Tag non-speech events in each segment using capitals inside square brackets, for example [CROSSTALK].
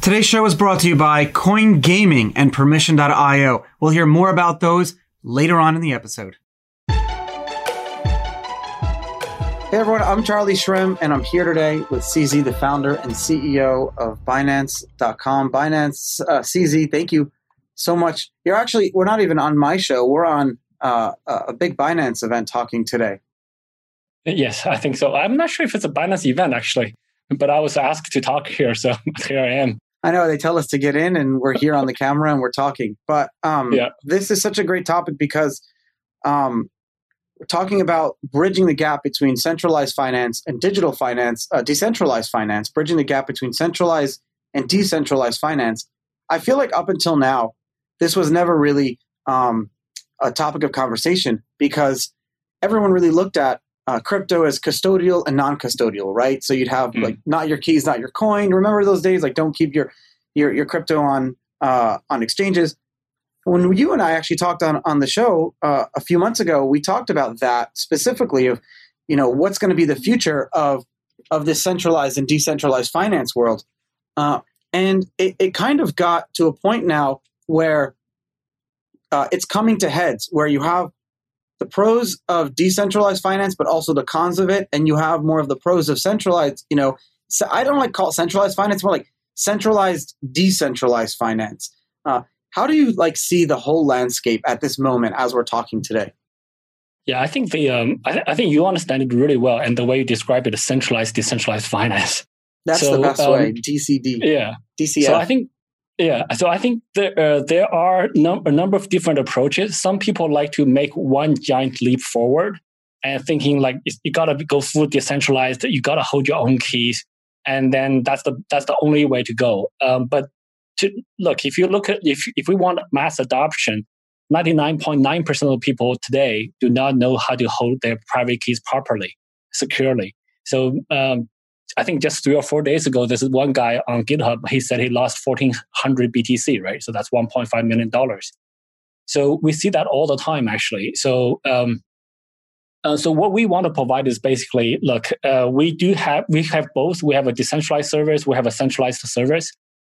Today's show is brought to you by Coin Gaming and Permission.io. We'll hear more about those later on in the episode. Hey everyone, I'm Charlie Shrem, and I'm here today with CZ, the founder and CEO of Binance.com. Binance, uh, CZ, thank you so much. You're actually, we're not even on my show, we're on uh, a big Binance event talking today. Yes, I think so. I'm not sure if it's a Binance event actually, but I was asked to talk here, so [LAUGHS] here I am. I know they tell us to get in, and we're here on the camera and we're talking. But um, yeah. this is such a great topic because um, we're talking about bridging the gap between centralized finance and digital finance, uh, decentralized finance, bridging the gap between centralized and decentralized finance. I feel like up until now, this was never really um, a topic of conversation because everyone really looked at uh, crypto as custodial and non-custodial, right? So you'd have mm. like not your keys, not your coin. Remember those days? Like don't keep your your, your crypto on uh, on exchanges when you and I actually talked on on the show uh, a few months ago, we talked about that specifically of you know what's going to be the future of of this centralized and decentralized finance world, uh, and it, it, kind of got to a point now where uh, it's coming to heads, where you have the pros of decentralized finance, but also the cons of it, and you have more of the pros of centralized. You know, so I don't like call it centralized finance, more like centralized decentralized finance. Uh, how do you like see the whole landscape at this moment as we're talking today? Yeah, I think the um, I, th- I think you understand it really well, and the way you describe it, centralized, decentralized finance. That's so, the best um, way. DCD. Yeah. DCF. So I think yeah, so I think there uh, there are num- a number of different approaches. Some people like to make one giant leap forward and thinking like you gotta go full decentralized. You gotta hold your own keys, and then that's the that's the only way to go. Um, but to look if you look at if if we want mass adoption 99.9% of people today do not know how to hold their private keys properly securely so um, i think just three or four days ago this is one guy on github he said he lost 1400 btc right? So that's 1.5 million dollars. So we see that all the time actually. So um, uh, so what we want to provide is basically look uh, we do have we have both. We have a decentralized service we have a centralized service.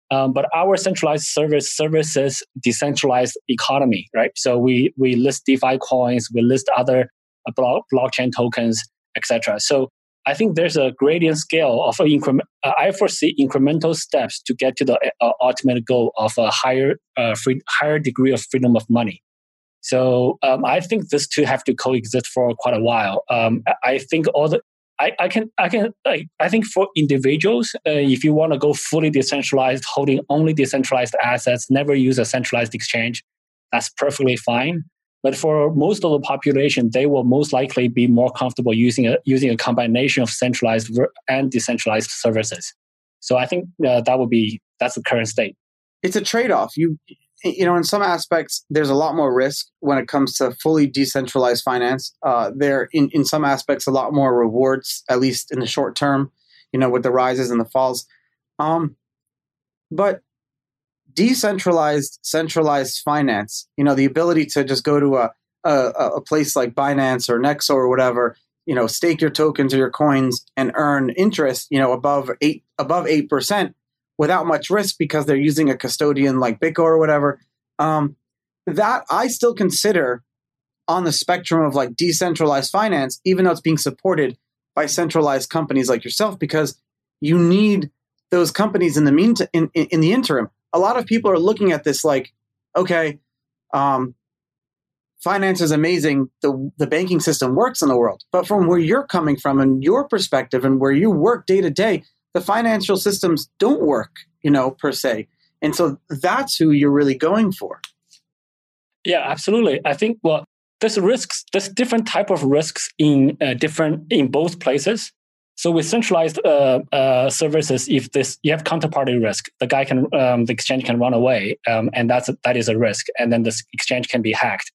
Um, but our centralized service services decentralized economy, right? So we we list DeFi coins, we list other uh, block, blockchain tokens, etc. So I think there's a gradient scale of increment. Uh, I foresee incremental steps to get to the uh, ultimate goal of a higher uh, free, higher degree of freedom of money. So um, I think these two have to coexist for quite a while. Um, I think all the I, I can I can like, I think for individuals, uh, if you want to go fully decentralized, holding only decentralized assets, never use a centralized exchange, that's perfectly fine. But for most of the population, they will most likely be more comfortable using a using a combination of centralized and decentralized services. So I think uh, that would be that's the current state. It's a trade off. You you know, in some aspects, there's a lot more risk when it comes to fully decentralized finance. Uh, there, in, in some aspects, a lot more rewards, at least in the short term, you know, with the rises and the falls. Um, but decentralized, centralized finance, you know, the ability to just go to a, a, a place like Binance or Nexo or whatever, you know, stake your tokens or your coins and earn interest, you know, above eight above eight percent without much risk because they're using a custodian like BitGo or whatever. Um, that I still consider on the spectrum of like decentralized finance, even though it's being supported by centralized companies like yourself, because you need those companies in the meantime in, in, in the interim. A lot of people are looking at this like, okay, um, finance is amazing. The the banking system works in the world, but from where you're coming from and your perspective and where you work day to day, the financial systems don't work, you know, per se. And so that's who you're really going for. Yeah, absolutely. I think well, there's risks. There's different type of risks in uh, different in both places. So with centralized uh, uh, services, if this you have counterparty risk, the guy can um, the exchange can run away, um, and that's that is a risk, and then the exchange can be hacked.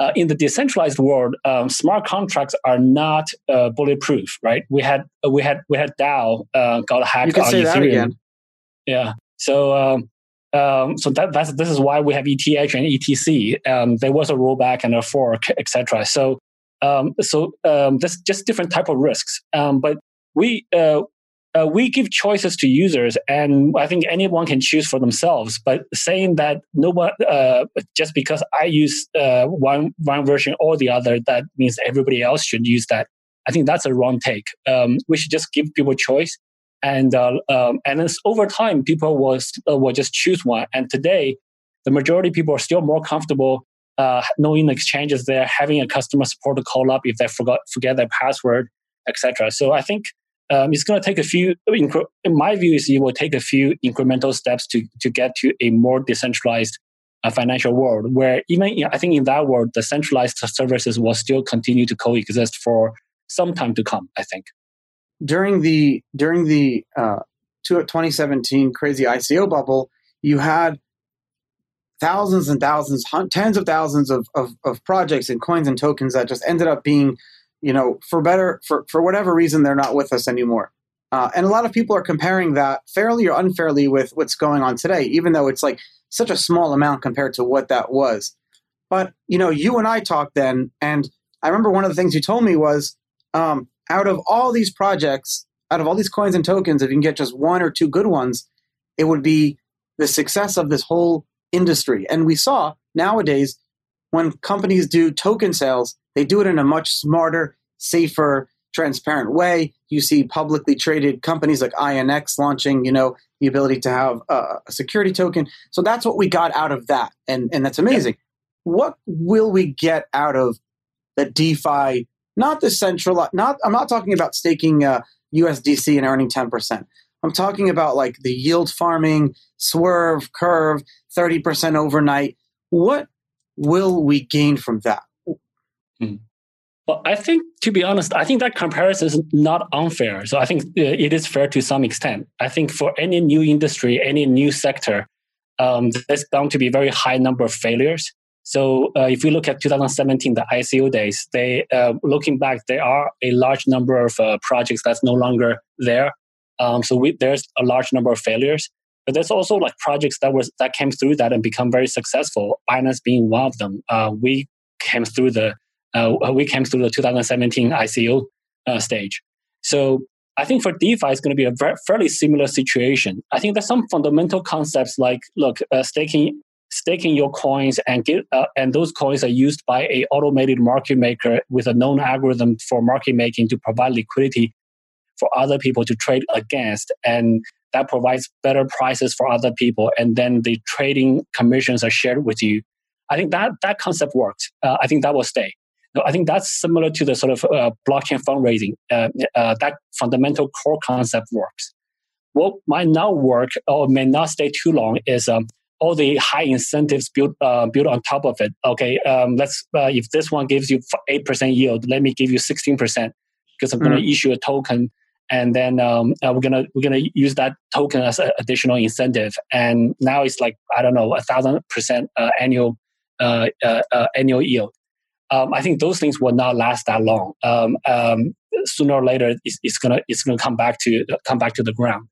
Uh, in the decentralized world, um, smart contracts are not uh, bulletproof, right? We had uh, we had we had DAO uh, got hacked you can on say Ethereum. That again. Yeah, so um, um, so that that's this is why we have ETH and ETC. Um, there was a rollback and a fork, etc. So um, so um, there's just different type of risks. Um, but we uh, uh, we give choices to users, and I think anyone can choose for themselves. But saying that nobody, uh, just because I use uh, one one version or the other, that means everybody else should use that. I think that's a wrong take. Um, we should just give people choice, and uh, um, and over time, people will uh, will just choose one. And today, the majority of people are still more comfortable uh, knowing the exchanges there, having a customer support to call up if they forgot forget their password, etc. So I think um, it's going to take a few. In my view, is it will take a few incremental steps to to get to a more decentralized uh, financial world, where even you know, I think in that world, the centralized services will still continue to coexist for some time to come. I think during the during the uh, 2017 crazy ICO bubble, you had thousands and thousands, tens of thousands of, of, of projects and coins and tokens that just ended up being you know, for better, for, for whatever reason, they're not with us anymore. Uh, and a lot of people are comparing that fairly or unfairly with what's going on today, even though it's like such a small amount compared to what that was. But, you know, you and I talked then, and I remember one of the things you told me was um, out of all these projects, out of all these coins and tokens, if you can get just one or two good ones, it would be the success of this whole industry. And we saw nowadays when companies do token sales, they do it in a much smarter, safer, transparent way. You see publicly traded companies like INX launching, you know, the ability to have a, a security token. So that's what we got out of that, and and that's amazing. What will we get out of the DeFi? Not the central. Not I'm not talking about staking uh, USDC and earning ten percent. I'm talking about like the yield farming, swerve, curve, 30% overnight. What will we gain from that? Hmm. Well, I think, to be honest, I think that comparison is not unfair. So I think uh, it is fair to some extent. I think for any new industry, any new sector, um, there's bound to be a very high number of failures. So uh, if we look at 2017, the ICO days, they uh, looking back, there are a large number of uh, projects that's no longer there. Um, so we, there's a large number of failures. But there's also like projects that was that came through that and become very successful. Binance being one of them. Uh, we came through the uh, we came through the 2017 ICO uh, stage. So I think for DeFi, it's going to be a very, fairly similar situation. I think there's some fundamental concepts like, look, uh, staking staking your coins and get uh, and those coins are used by a automated market maker with a known algorithm for market making to provide liquidity for other people to trade against and that provides better prices for other people and then the trading commissions are shared with you i think that that concept worked uh, i think that will stay I think that's similar to the sort of uh, blockchain fundraising. Uh, uh, that fundamental core concept works. What might not work or may not stay too long is um, all the high incentives built uh, built on top of it. Okay, um, let's uh, if this one gives you eight percent yield, let me give you sixteen percent because I'm mm. going to issue a token, and then um, uh, we're gonna we're gonna use that token as an additional incentive. And now it's like I don't know a thousand percent annual annual yield um, I think those things will not last that long. Um, um, sooner or later, it's, it's, gonna it's gonna come back to come back to the ground.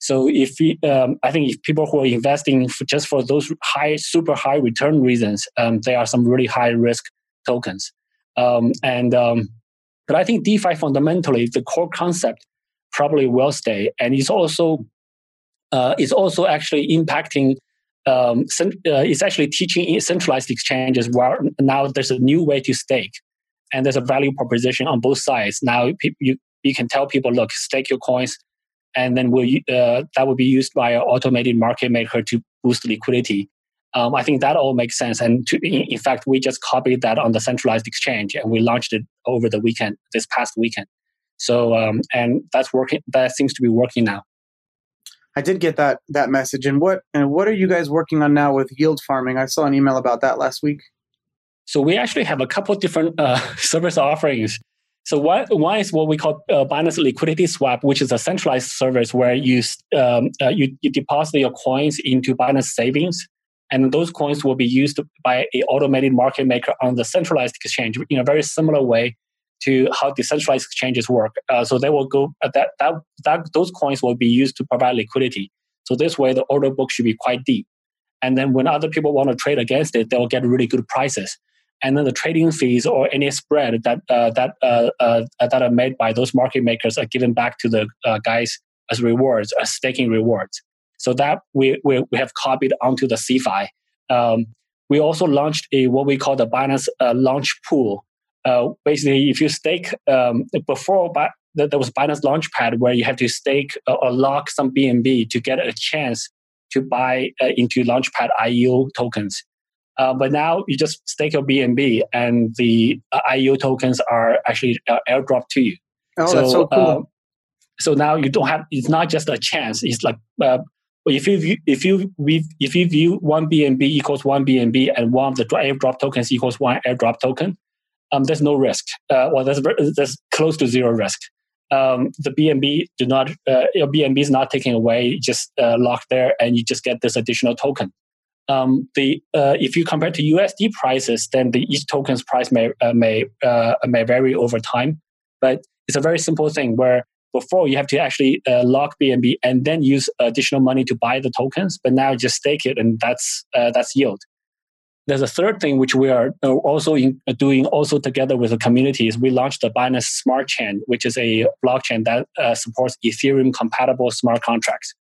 So if um, I think if people who are investing for just for those high, super high return reasons, um, there are some really high risk tokens. And but I think DeFi fundamentally, the core concept probably will stay, and it's also uh, it's also actually impacting um, uh, is actually teaching centralized exchanges where now there's a new way to stake and there's a value proposition on both sides. Now you, you can tell people, look, stake your coins and then we'll, uh, that will be used by an automated market maker to boost liquidity. Um, I think that all makes sense. And to, in, fact, we just copied that on the centralized exchange and we launched it over the weekend, this past weekend. So, um, and that's working, that seems to be working now. I did get that that message. And what and what are you guys working on now with yield farming? I saw an email about that last week. So we actually have a couple different uh, [LAUGHS] service offerings. So one, one is what we call uh, Binance Liquidity Swap, which is a centralized service where you um, uh, you, you deposit your coins into Binance Savings, and those coins will be used by a automated market maker on the centralized exchange in a very similar way to how decentralized exchanges work. Uh, so they will go uh, that, that that those coins will be used to provide liquidity. So this way, the order book should be quite deep. And then when other people want to trade against it, they'll get really good prices. And then the trading fees or any spread that uh, that uh, uh, that are made by those market makers are given back to the uh, guys as rewards, as staking rewards. So that we, we, we have copied onto the CeFi. Um, we also launched a what we call the Binance Launch Pool. Uh, basically, if you stake um, before bi- there was Binance Launchpad where you have to stake or lock some BNB to get a chance to buy uh, into Launchpad IEO tokens. Uh, but now you just stake your BNB and the uh, IEO tokens are actually uh, airdropped to you. Oh, so, that's so cool. Uh, so now you don't have. It's not just a chance. It's like uh, if you view, if you if you view one BNB equals one BNB and one of the airdrop tokens equals one airdrop token, um, there's no risk. Uh, well, there's there's close to zero risk. Um, the BNB do not uh, your BNB is not taken away, just uh, locked there, and you just get this additional token. Um, the uh, if you compare to USD prices, then the each token's price may uh, may uh, may vary over time, but it's a very simple thing where before you have to actually uh, lock BNB and then use additional money to buy the tokens, but now just stake it and that's that's yield. There's a third thing which we are also in, doing also together with the community is we launched the Binance Smart Chain, which is a blockchain that uh, supports Ethereum compatible smart contracts.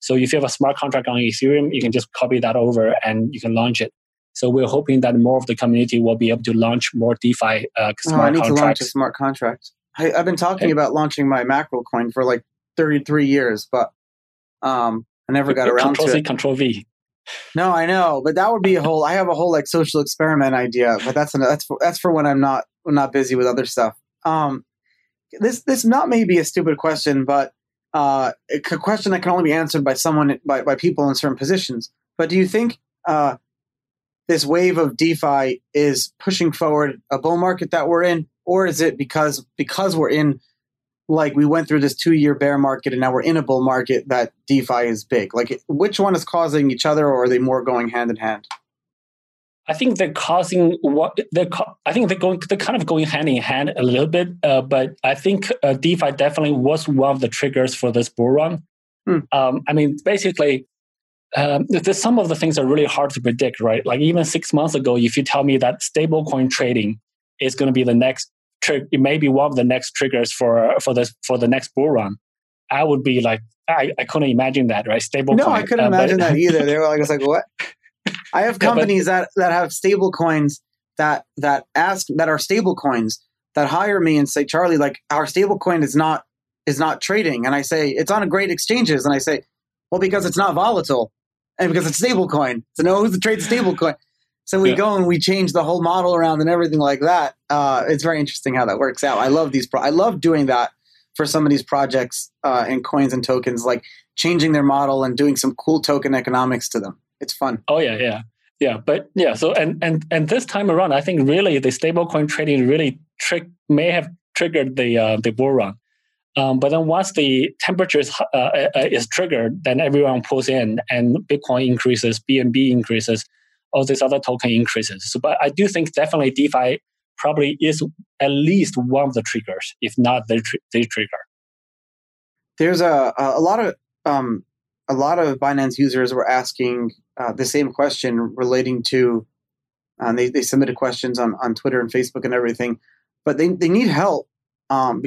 So if you have a smart contract on Ethereum, you can just copy that over and you can launch it. So we're hoping that more of the community will be able to launch more DeFi uh, smart oh, I need contracts. to launch a smart contract. I, have been talking about launching my mackerel coin for like 33 years, but um, I never got around control to C, it. Control V. No, I know, but that would be a whole. I have a whole like social experiment idea, but that's an, that's for, that's for when I'm not not busy with other stuff. Um, this this not maybe a stupid question, but uh, a question that can only be answered by someone by by people in certain positions. But do you think uh, this wave of DeFi is pushing forward a bull market that we're in, or is it because because we're in like we went through this two year bear market and now we're in a bull market that DeFi is big? Like which one is causing each other, or are they more going hand in hand? I think they're causing what they're. I think they're going. They're kind of going hand in hand a little bit. Uh, but I think uh, DeFi definitely was one of the triggers for this bull run. Hmm. Um, I mean, basically, um, some of the things are really hard to predict, right? Like even six months ago, if you tell me that stablecoin trading is going to be the next trick, it may be one of the next triggers for for this for the next bull run. I would be like, I, I couldn't imagine that, right? Stable. No, I couldn't uh, imagine but, that either. [LAUGHS] They were like, I was like, what? I have companies [LAUGHS] yeah, but, that that have stable coins that that ask that are stable coins that hire me and say, Charlie, like our stable coin is not is not trading, and I say it's on a great exchanges, and I say, well, because it's not volatile, and because it's stable coin. So no, who's the trade stable coin? So we yeah. go and we change the whole model around and everything like that. Uh, it's very interesting how that works out. I love these. Pro- I love doing that for some of these projects uh, and coins and tokens, like changing their model and doing some cool token economics to them. It's fun. Oh yeah, yeah, yeah. But yeah, so and and and this time around, I think really the stablecoin trading really trick may have triggered the uh, the bull run. Um, but then once the temperature is, uh, uh, is triggered, then everyone pulls in and Bitcoin increases, BNB increases all these other token increases. So, but I do think definitely DeFi probably is at least one of the triggers, if not the, tr- the trigger. There's a a lot of um, a lot of Binance users were asking uh, the same question relating to. Uh, they they submitted questions on, on Twitter and Facebook and everything, but they they need help um,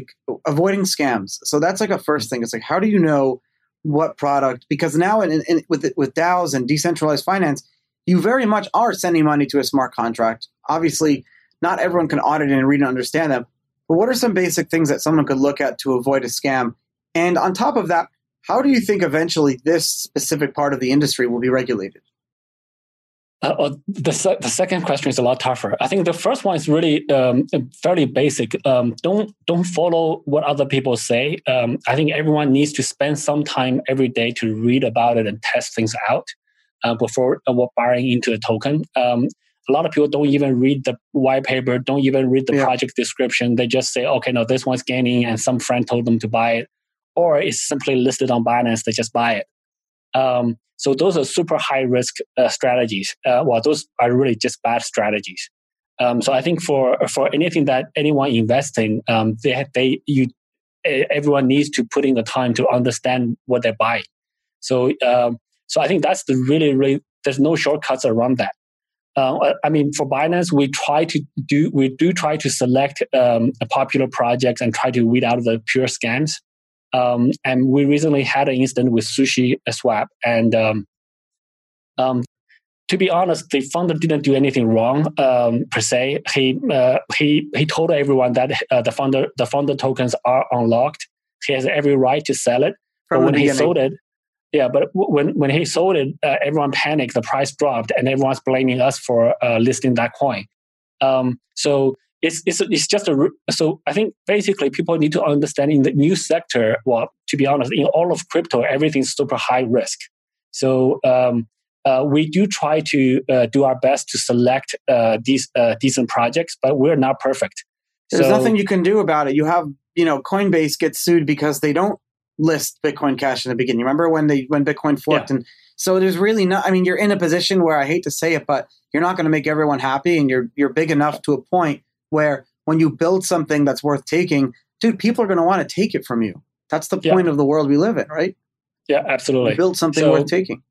avoiding scams. So that's like a first thing. It's like how do you know what product? Because now in, in, with with DAOs and decentralized finance, you very much are sending money to a smart contract. Obviously, not everyone can audit and read and understand them. But what are some basic things that someone could look at to avoid a scam? And on top of that, how do you think eventually this specific part of the industry will be regulated? Uh, the, the second question is a lot tougher. I think the first one is really um, fairly basic. Um, don't don't follow what other people say. Um, I think everyone needs to spend some time every day to read about it and test things out uh, before uh, buying into a token. Um, a lot of people don't even read the white paper, don't even read the yeah. project description. They just say, okay, no, this one's gaining, and some friend told them to buy it, or it's simply listed on Binance. They just buy it. Um, so those are super high risk uh, strategies. Uh, well, those are really just bad strategies. Um, so I think for for anything that anyone investing, um, they they you everyone needs to put in the time to understand what they're buying. So um, so I think that's the really, really, there's no shortcuts around that. Uh, I mean, for Binance, we try to do, we do try to select um, popular projects and try to weed out the pure scams. Um, and we recently had an incident with Sushi Swap, and um, um, to be honest, the founder didn't do anything wrong um, per se. He uh, he he told everyone that uh, the founder the founder tokens are unlocked. He has every right to sell it. From but when he sold it, yeah, but when when he sold it, uh, everyone panicked. The price dropped, and everyone's blaming us for uh, listing that coin. Um, so it's, it's it's just a so I think basically people need to understand in the new sector. Well, to be honest, in all of crypto, everything's super high risk. So um, uh, we do try to uh, do our best to select uh, these uh, decent projects, but we're not perfect. There's so, nothing you can do about it. You have, you know, Coinbase gets sued because they don't list Bitcoin Cash in the beginning. Remember when they when Bitcoin forked, yeah. and so there's really not. I mean, you're in a position where I hate to say it, but you're not going to make everyone happy, and you're you're big enough to a point where when you build something that's worth taking, dude, people are going to want to take it from you. That's the point yeah. of the world we live in, right? Yeah, absolutely. You build something so, worth taking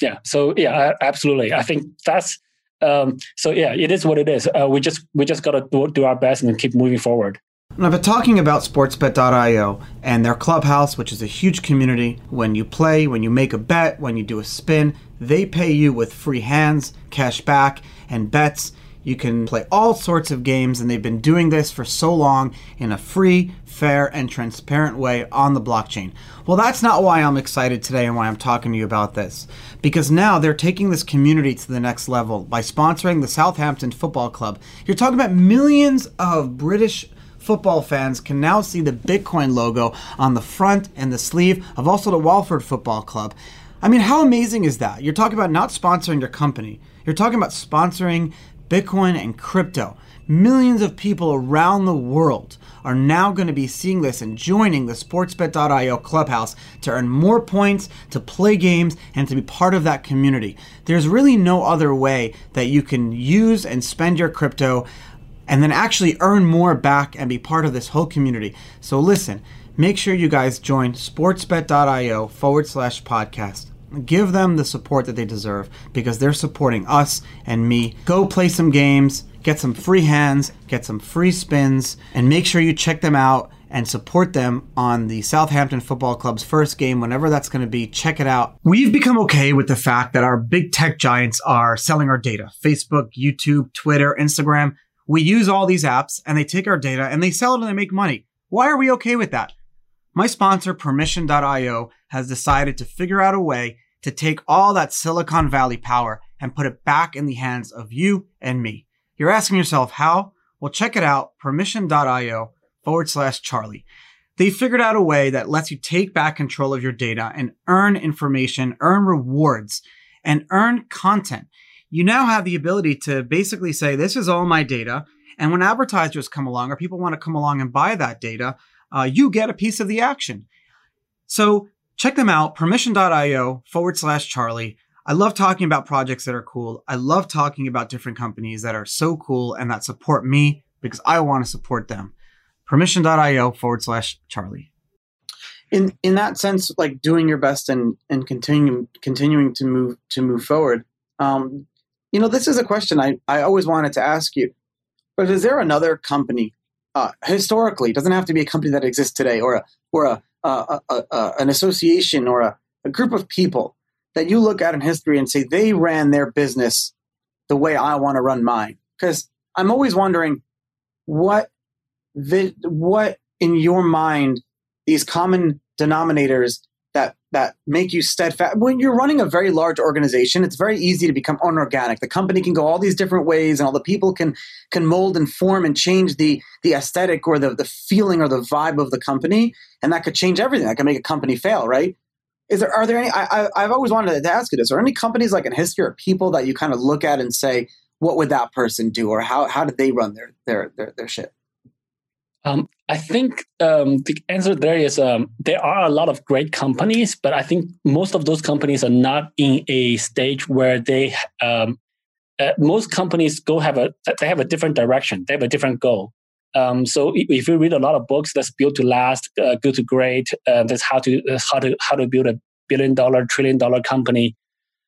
yeah so yeah absolutely i think that's um, so yeah it is what it is uh, we just we just gotta do, do our best and keep moving forward I've been talking about sportsbet.io and their clubhouse, which is a huge community. When you play, when you make a bet, when you do a spin, they pay you with free hands, cash back, and bets. You can play all sorts of games, and they've been doing this for so long in a free, fair, and transparent way on the blockchain. Well, that's not why I'm excited today and why I'm talking to you about this. Because now they're taking this community to the next level by sponsoring the Southampton Football Club. You're talking about millions of British football fans can now see the Bitcoin logo on the front and the sleeve of also the Watford Football Club. I mean, how amazing is that? You're talking about not sponsoring your company. You're talking about sponsoring Bitcoin and crypto. Millions of people around the world are now going to be seeing this and joining the sportsbet.io clubhouse to earn more points, to play games, and to be part of that community. There's really no other way that you can use and spend your crypto and then actually earn more back and be part of this whole community. So listen, make sure you guys join sportsbet.io forward slash podcast give them the support that they deserve because they're supporting us and me. Go play some games, get some free hands, get some free spins, and make sure you check them out and support them on the Southampton Football Club's first game, whenever that's going to be. Check it out. We've become okay with the fact that our big tech giants are selling our data Facebook, YouTube, Twitter, Instagram. We use all these apps and they take our data and they sell it and they make money. Why are we okay with that? My sponsor, Permission.io, has decided to figure out a way to take all that Silicon Valley power and put it back in the hands of you and me. You're asking yourself how? Well, check it out permission.io forward slash Charlie. They figured out a way that lets you take back control of your data and earn information, earn rewards, and earn content. You now have the ability to basically say, This is all my data. And when advertisers come along or people want to come along and buy that data, uh, you get a piece of the action. So check them out, permission.io forward slash Charlie. I love talking about projects that are cool. I love talking about different companies that are so cool and that support me because I want to support them. Permission.io forward slash Charlie. In in that sense, like doing your best and and continuing continuing to move to move forward. Um, you know, this is a question I, I always wanted to ask you. But is there another company uh, historically? Doesn't have to be a company that exists today or a or a a, a, an association or a, a group of people that you look at in history and say they ran their business the way I want to run mine? Because I'm always wondering what the, what in your mind these common denominators that that make you steadfast. When you're running a very large organization, it's very easy to become unorganic. The company can go all these different ways, and all the people can can mold and form and change the the aesthetic or the the feeling or the vibe of the company, and that could change everything. That can make a company fail, right? Is there are there any? I, I have always wanted to ask you this: Are any companies like in history or people that you kind of look at and say, what would that person do, or how how did they run their their their, their shit? Um, I think um, the answer there is um, there are a lot of great companies, but I think most of those companies are not in a stage where they. Um, uh, most companies go have a they have a different direction. They have a different goal. Um, so if you read a lot of books that's built to last, uh, good to great, uh, that's how to how to how to build a billion dollar, trillion dollar company,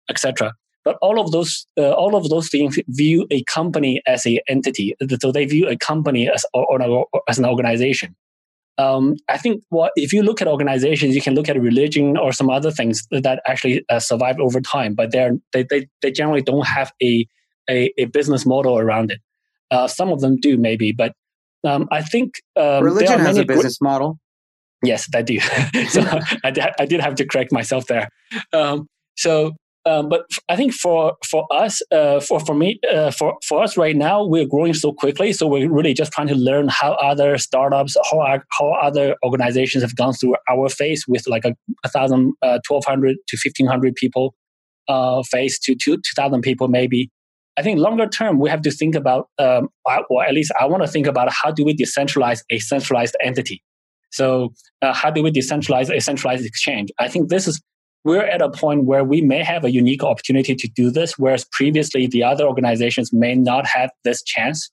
etc. But all of those, uh, all of those things view a company as a entity. So they view a company as or, or as an organization. Um, I think what if you look at organizations, you can look at religion or some other things that actually uh, survive over time, but they're, they, they, they generally don't have a, a, a business model around it. Uh, some of them do maybe, but um, I think um, religion has a business gr- model. Yes, I do. [LAUGHS] so I, I, did have to correct myself there. Um, so um, but I think for for us, uh, for for me, uh, for for us right now, we're growing so quickly. So we're really just trying to learn how other startups, how how other organizations have gone through our phase with like a, a thousand, uh, twelve hundred to fifteen hundred people uh, phase to two two thousand people maybe. I think longer term, we have to think about, um, or at least I want to think about how do we decentralize a centralized entity. So uh, how do we decentralize a centralized exchange? I think this is we're at a point where we may have a unique opportunity to do this, whereas previously the other organizations may not have this chance.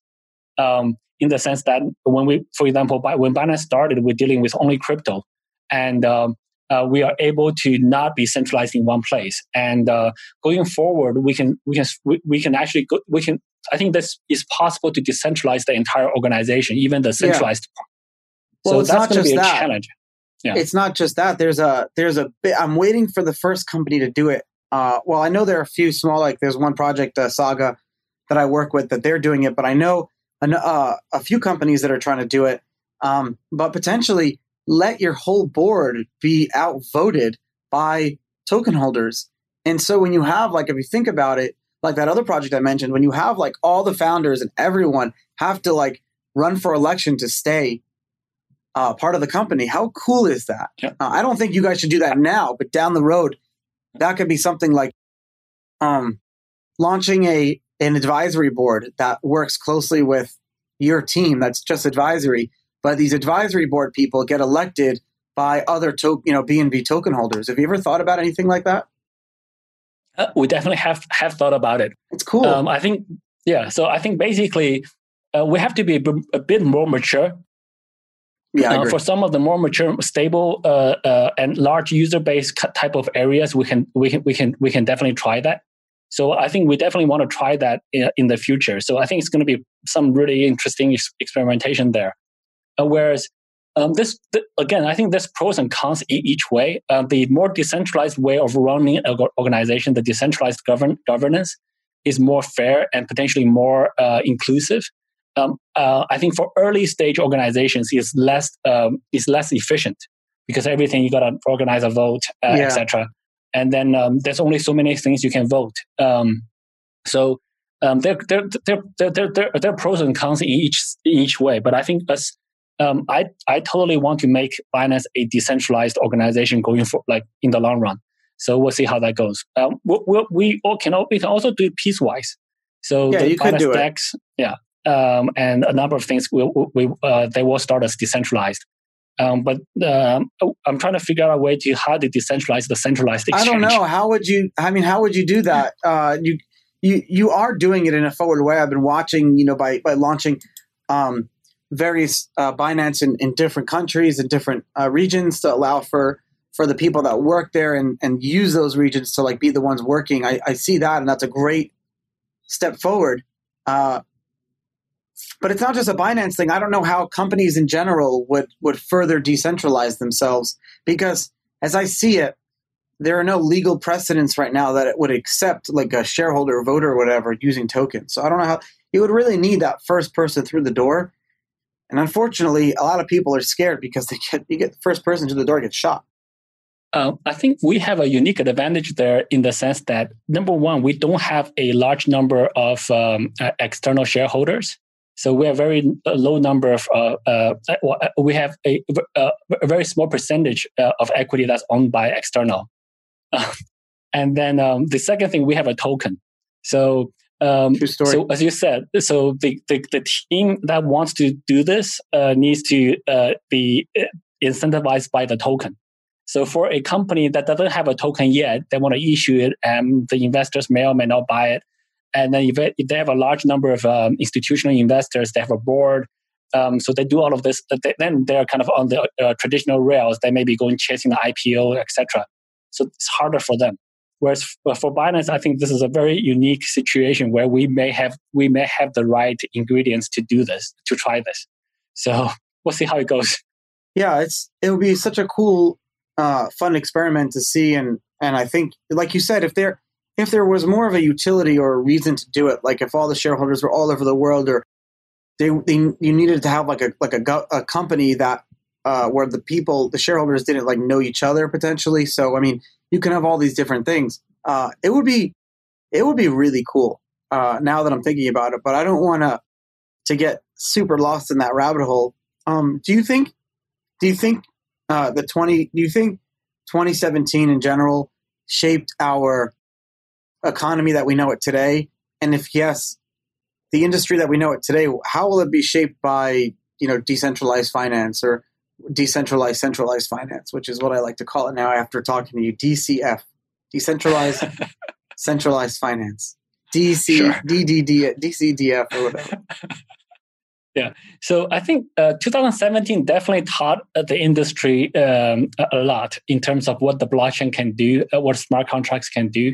Um, in the sense that when we, for example, when Binance started, we're dealing with only crypto, and um, uh, we are able to not be centralized in one place. And uh, going forward, we can we can we can actually go, we can. I think this is possible to decentralize the entire organization, even the centralized yeah. part. Well, so it's not just be a that. Challenge yeah. it's not just that. There's a there's a bit. I'm waiting for the first company to do it. Uh, well, I know there are a few small. Like there's one project, uh, Saga, that I work with that they're doing it, but I know an, uh, a few companies that are trying to do it. Um, but potentially let your whole board be outvoted by token holders. And so when you have like, if you think about it, like that other project I mentioned, when you have like all the founders and everyone have to like run for election to stay uh, part of the company. How cool is that? Yeah. Uh, I don't think you guys should do that now, but down the road, that could be something like um, launching a an advisory board that works closely with your team. That's just advisory, but these advisory board people get elected by other to, you know BNB token holders. Have you ever thought about anything like that? Uh, we definitely have have thought about it. It's cool. Um, I think yeah. So I think basically uh, we have to be a, b- a bit more mature yeah, uh, for some of the more mature, stable, uh, uh, and large user base type of areas, we can we can we can we can definitely try that. So I think we definitely want to try that in, in the future. So I think it's going to be some really interesting ex- experimentation there. Uh, whereas um, this th- again, I think there's pros and cons e- each way. Uh, the more decentralized way of running an organization, the decentralized govern- governance, is more fair and potentially more uh, inclusive um, uh, I think for early stage organizations is less um, is less efficient because everything you got to organize a vote, uh, yeah. etc. And then um, there's only so many things you can vote. Um, so um, there, there, there, there, there, there, are pros and cons in each each way. But I think as um, I I totally want to make Binance a decentralized organization going for like in the long run. So we'll see how that goes. Um, we, we, we all can we can also do it piecewise. So yeah, the Binance DEX, yeah, um, and a number of things will, we, uh, they will start as decentralized. Um, but um, I'm trying to figure out a way to how to decentralize the centralized exchange. I don't know. How would you? I mean, how would you do that? Uh, you you you are doing it in a forward way. I've been watching, you know, by by launching um, various uh, Binance in, in different countries and different uh, regions to allow for for the people that work there and and use those regions to like be the ones working. I, I see that, and that's a great step forward. Uh, but it's not just a Binance thing. I don't know how companies in general would would further decentralize themselves because, as I see it, there are no legal precedents right now that it would accept like a shareholder vote or whatever using tokens. So I don't know how you would really need that first person through the door. And unfortunately, a lot of people are scared because they get you get the first person to the door gets shot. Uh, I think we have a unique advantage there in the sense that number one, we don't have a large number of um, uh, external shareholders. So we have very low number of, uh, uh, uh we have a, uh, a, very small percentage uh, of equity that's owned by external. [LAUGHS] and then um, the second thing, we have a token. So, um, so as you said, so the, the, the, team that wants to do this needs to be incentivized by the token. So for a company that doesn't have a token yet, they want to issue it, and the investors may or may not buy it. And then if, it, if they have a large number of um, institutional investors, they have a board. Um, so they do all of this. then they're kind of on the uh, traditional rails. They may be going chasing the IPO, etc. So it's harder for them. Whereas for Binance, I think this is a very unique situation where we may have we may have the right ingredients to do this, to try this. So [LAUGHS] we'll see how it goes. Yeah, it's it'll be such a cool, uh, fun experiment to see, and and I think, like you said, if there if there was more of a utility or a reason to do it, like if all the shareholders were all over the world, or they, they you needed to have like a like a, a company that uh, where the people the shareholders didn't like know each other potentially. So I mean, you can have all these different things. Uh, it would be it would be really cool uh, now that I'm thinking about it, but I don't want to to get super lost in that rabbit hole. Um, do you think? Do you think uh, the twenty? Do you think 2017 in general shaped our economy that we know it today? And if yes, the industry that we know it today, how will it be shaped by you know decentralized finance or decentralized centralized finance, which is what I like to call it now after talking to you, DCF, decentralized [LAUGHS] centralized finance. DC, sure. DDD, DCDF or whatever. [LAUGHS] Yeah. So I think uh, 2017 definitely taught the industry um, a lot in terms of what the blockchain can do, uh, what smart contracts can do.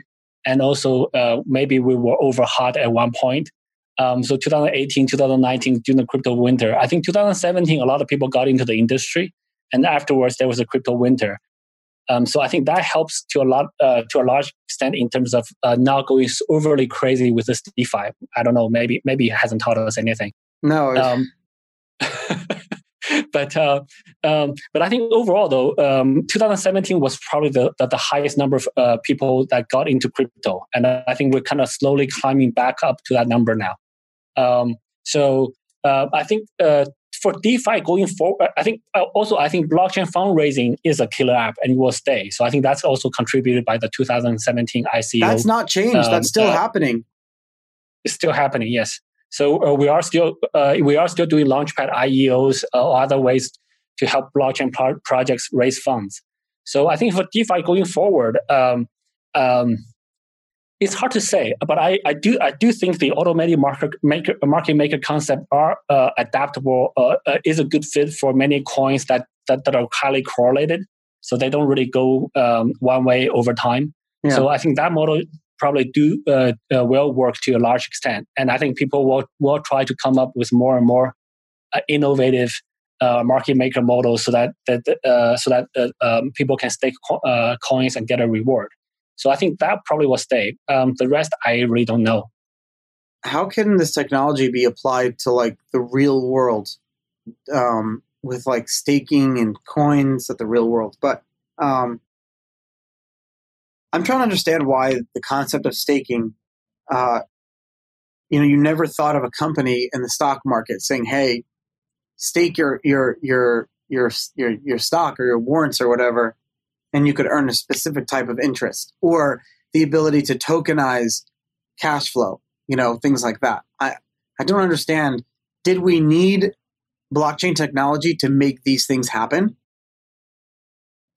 And also, uh, maybe we were over hot at one point. Um, so 2018, 2019, during the crypto winter. I think 2017, a lot of people got into the industry. And afterwards, there was a crypto winter. Um, so I think that helps to a lot, uh, to a large extent in terms of uh, not going overly crazy with this DeFi. I don't know. Maybe maybe it hasn't taught us anything. No. Um, [LAUGHS] [LAUGHS] but uh, um, but I think overall though, um, 2017 was probably the, the, the highest number of uh, people that got into crypto, and I think we're kind of slowly climbing back up to that number now. Um, so uh, I think uh, for DeFi going forward, I think uh, also I think blockchain fundraising is a killer app and it will stay. So I think that's also contributed by the 2017 ICO. That's not changed. Um, that's still uh, happening. It's still happening. Yes. So uh, we are still uh, we are still doing launchpad IEOs or other ways to help blockchain pro- projects raise funds. So I think for DeFi going forward, um, um, it's hard to say, but I, I do I do think the automated market maker market maker concept are uh, adaptable uh, uh, is a good fit for many coins that, that that are highly correlated, so they don't really go um, one way over time. Yeah. So I think that model probably do uh, uh, will work to a large extent, and I think people will will try to come up with more and more uh, innovative market maker models so that that so that um, people can stake co- coins and get a reward. So I think that probably will stay. Um, the rest, I really don't know. How can this technology be applied to like the real world, um, with like staking and coins at the real world? But um, I'm trying to understand why the concept of staking. Uh, you know, you never thought of a company in the stock market saying, "Hey, stake your your your your your your stock or your warrants or whatever and you could earn a specific type of interest or the ability to tokenize cash flow, you know, things like that. I, I don't understand. Did we need blockchain technology to make these things happen?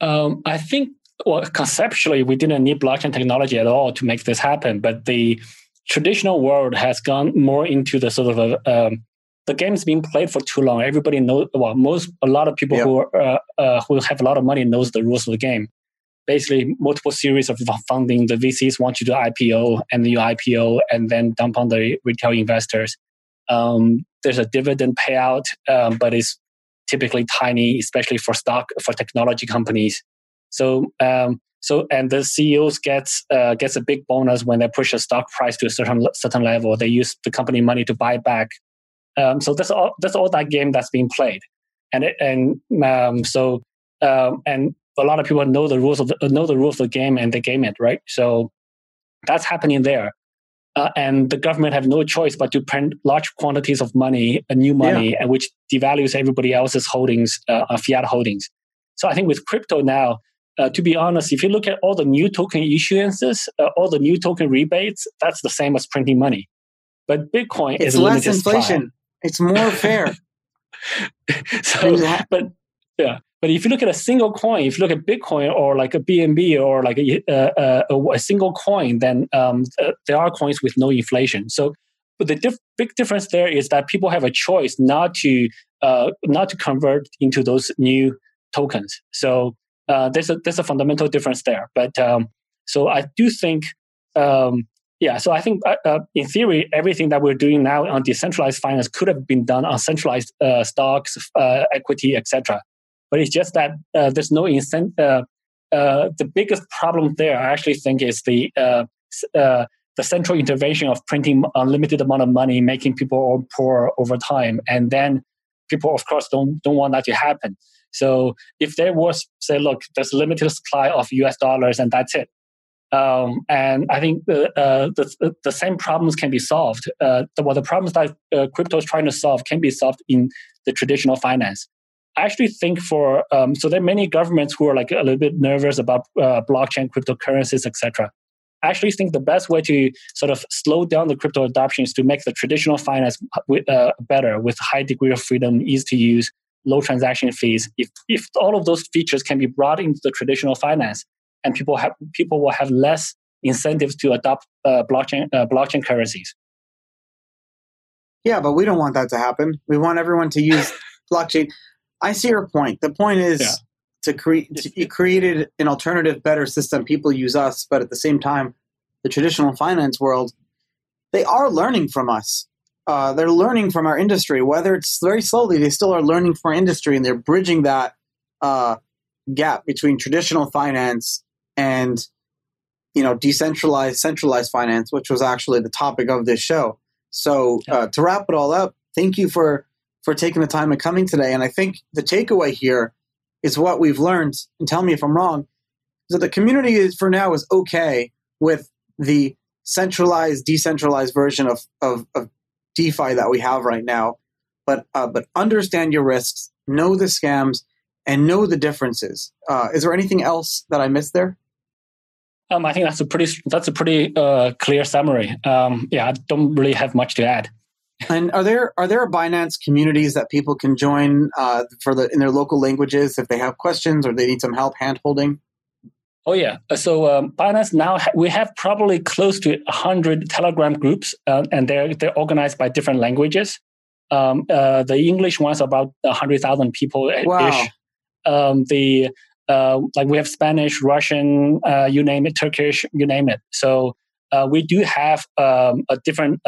Um, I think, well, conceptually, we didn't need blockchain technology at all to make this happen. But the traditional world has gone more into the sort of a, um, the game's been played for too long. Everybody knows. Well, most a lot of people yep. who are, uh, uh, who have a lot of money knows the rules of the game. Basically, multiple series of funding. The VCs want you to IPO, and then you IPO, and then dump on the retail investors. Um, there's a dividend payout, um, but it's typically tiny, especially for stock for technology companies. So, um, so and the CEOs gets uh, gets a big bonus when they push a stock price to a certain certain level. They use the company money to buy back um, so that's all. That's all that game that's being played, and it, and um, so um, and a lot of people know the rules of the, know the rules of the game and they game it right. So that's happening there, uh, and the government have no choice but to print large quantities of money, a new money, yeah. and which devalues everybody else's holdings, uh, fiat holdings. So I think with crypto now, uh, to be honest, if you look at all the new token issuances, uh, all the new token rebates, that's the same as printing money. But Bitcoin it's is less inflation. It's more fair. [LAUGHS] so, but yeah, but if you look at a single coin, if you look at Bitcoin or like a BNB or like a, uh, uh, a single coin, then um, uh, there are coins with no inflation. So, but the diff- big difference there is that people have a choice not to uh, not to convert into those new tokens. So uh, there's a there's a fundamental difference there. But um, so I do think um, yeah, so I think uh, uh, in theory, everything that we're doing now on decentralized finance could have been done on centralized uh, stocks, uh, equity, etc. but it's just that uh, there's no incentive. The biggest problem there, I actually think, is the the central intervention of printing unlimited amount of money, making people all poor over time, and then people, of course, don't don't want that to happen. So if there was, say, look, there's a limited supply of U.S. dollars, and that's it. Um, and I think the, uh, the, the same problems can be solved. Uh, the, well, the problems that uh, crypto is trying to solve can be solved in the traditional finance. I actually think for um, so there are many governments who are like a little bit nervous about uh, blockchain, cryptocurrencies, etc. I actually think the best way to sort of slow down the crypto adoption is to make the traditional finance uh, better with high degree of freedom, easy to use, low transaction fees. If if all of those features can be brought into the traditional finance, and people have people will have less incentives to adopt uh, blockchain uh, blockchain currencies. Yeah, but we don't want that to happen. We want everyone to use [LAUGHS] blockchain. I see your point. The point is yeah. to create you created an alternative, better system. People use us, but at the same time, the traditional finance world, they are learning from us. Uh, they're learning from our industry, whether it's very slowly. They still are learning from our industry, and they're bridging that uh, gap between traditional finance and you know decentralized centralized finance which was actually the topic of this show so uh, to wrap it all up thank you for for taking the time and coming today and i think the takeaway here is what we've learned and tell me if i'm wrong is that the community is for now is okay with the centralized decentralized version of of, of defi that we have right now but uh, but understand your risks know the scams and know the differences uh, is there anything else that i missed there um, I think that's a pretty that's a pretty uh, clear summary. Um, yeah, I don't really have much to add. And are there are there Binance communities that people can join uh, for the in their local languages if they have questions or they need some help hand holding? Oh yeah, uh, so um, Binance now ha- we have probably close to hundred Telegram groups, uh, and they're they're organized by different languages. Um, uh, the English ones are about hundred thousand people ish. Wow. Um, the uh, like we have Spanish, Russian, uh, you name it, Turkish, you name it. So uh, we do have um, a different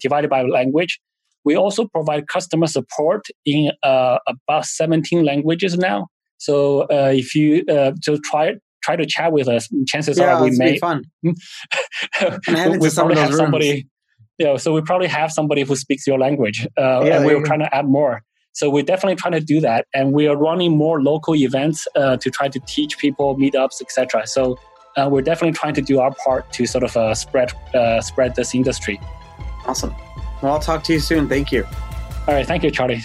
divided by language. We also provide customer support in about 17 languages now. So if you so try try to chat with us, chances yeah, are we may be fun. [LAUGHS] we probably have somebody. You know, so we probably have somebody who speaks your language, yeah, and we're trying to add more. So we're definitely trying to do that, and we are running more local events uh, to try to teach people meetups, etc. So uh, we're definitely trying to do our part to sort of uh, spread uh, spread this industry. Awesome. Well, I'll talk to you soon. Thank you. All right. Thank you, Charlie.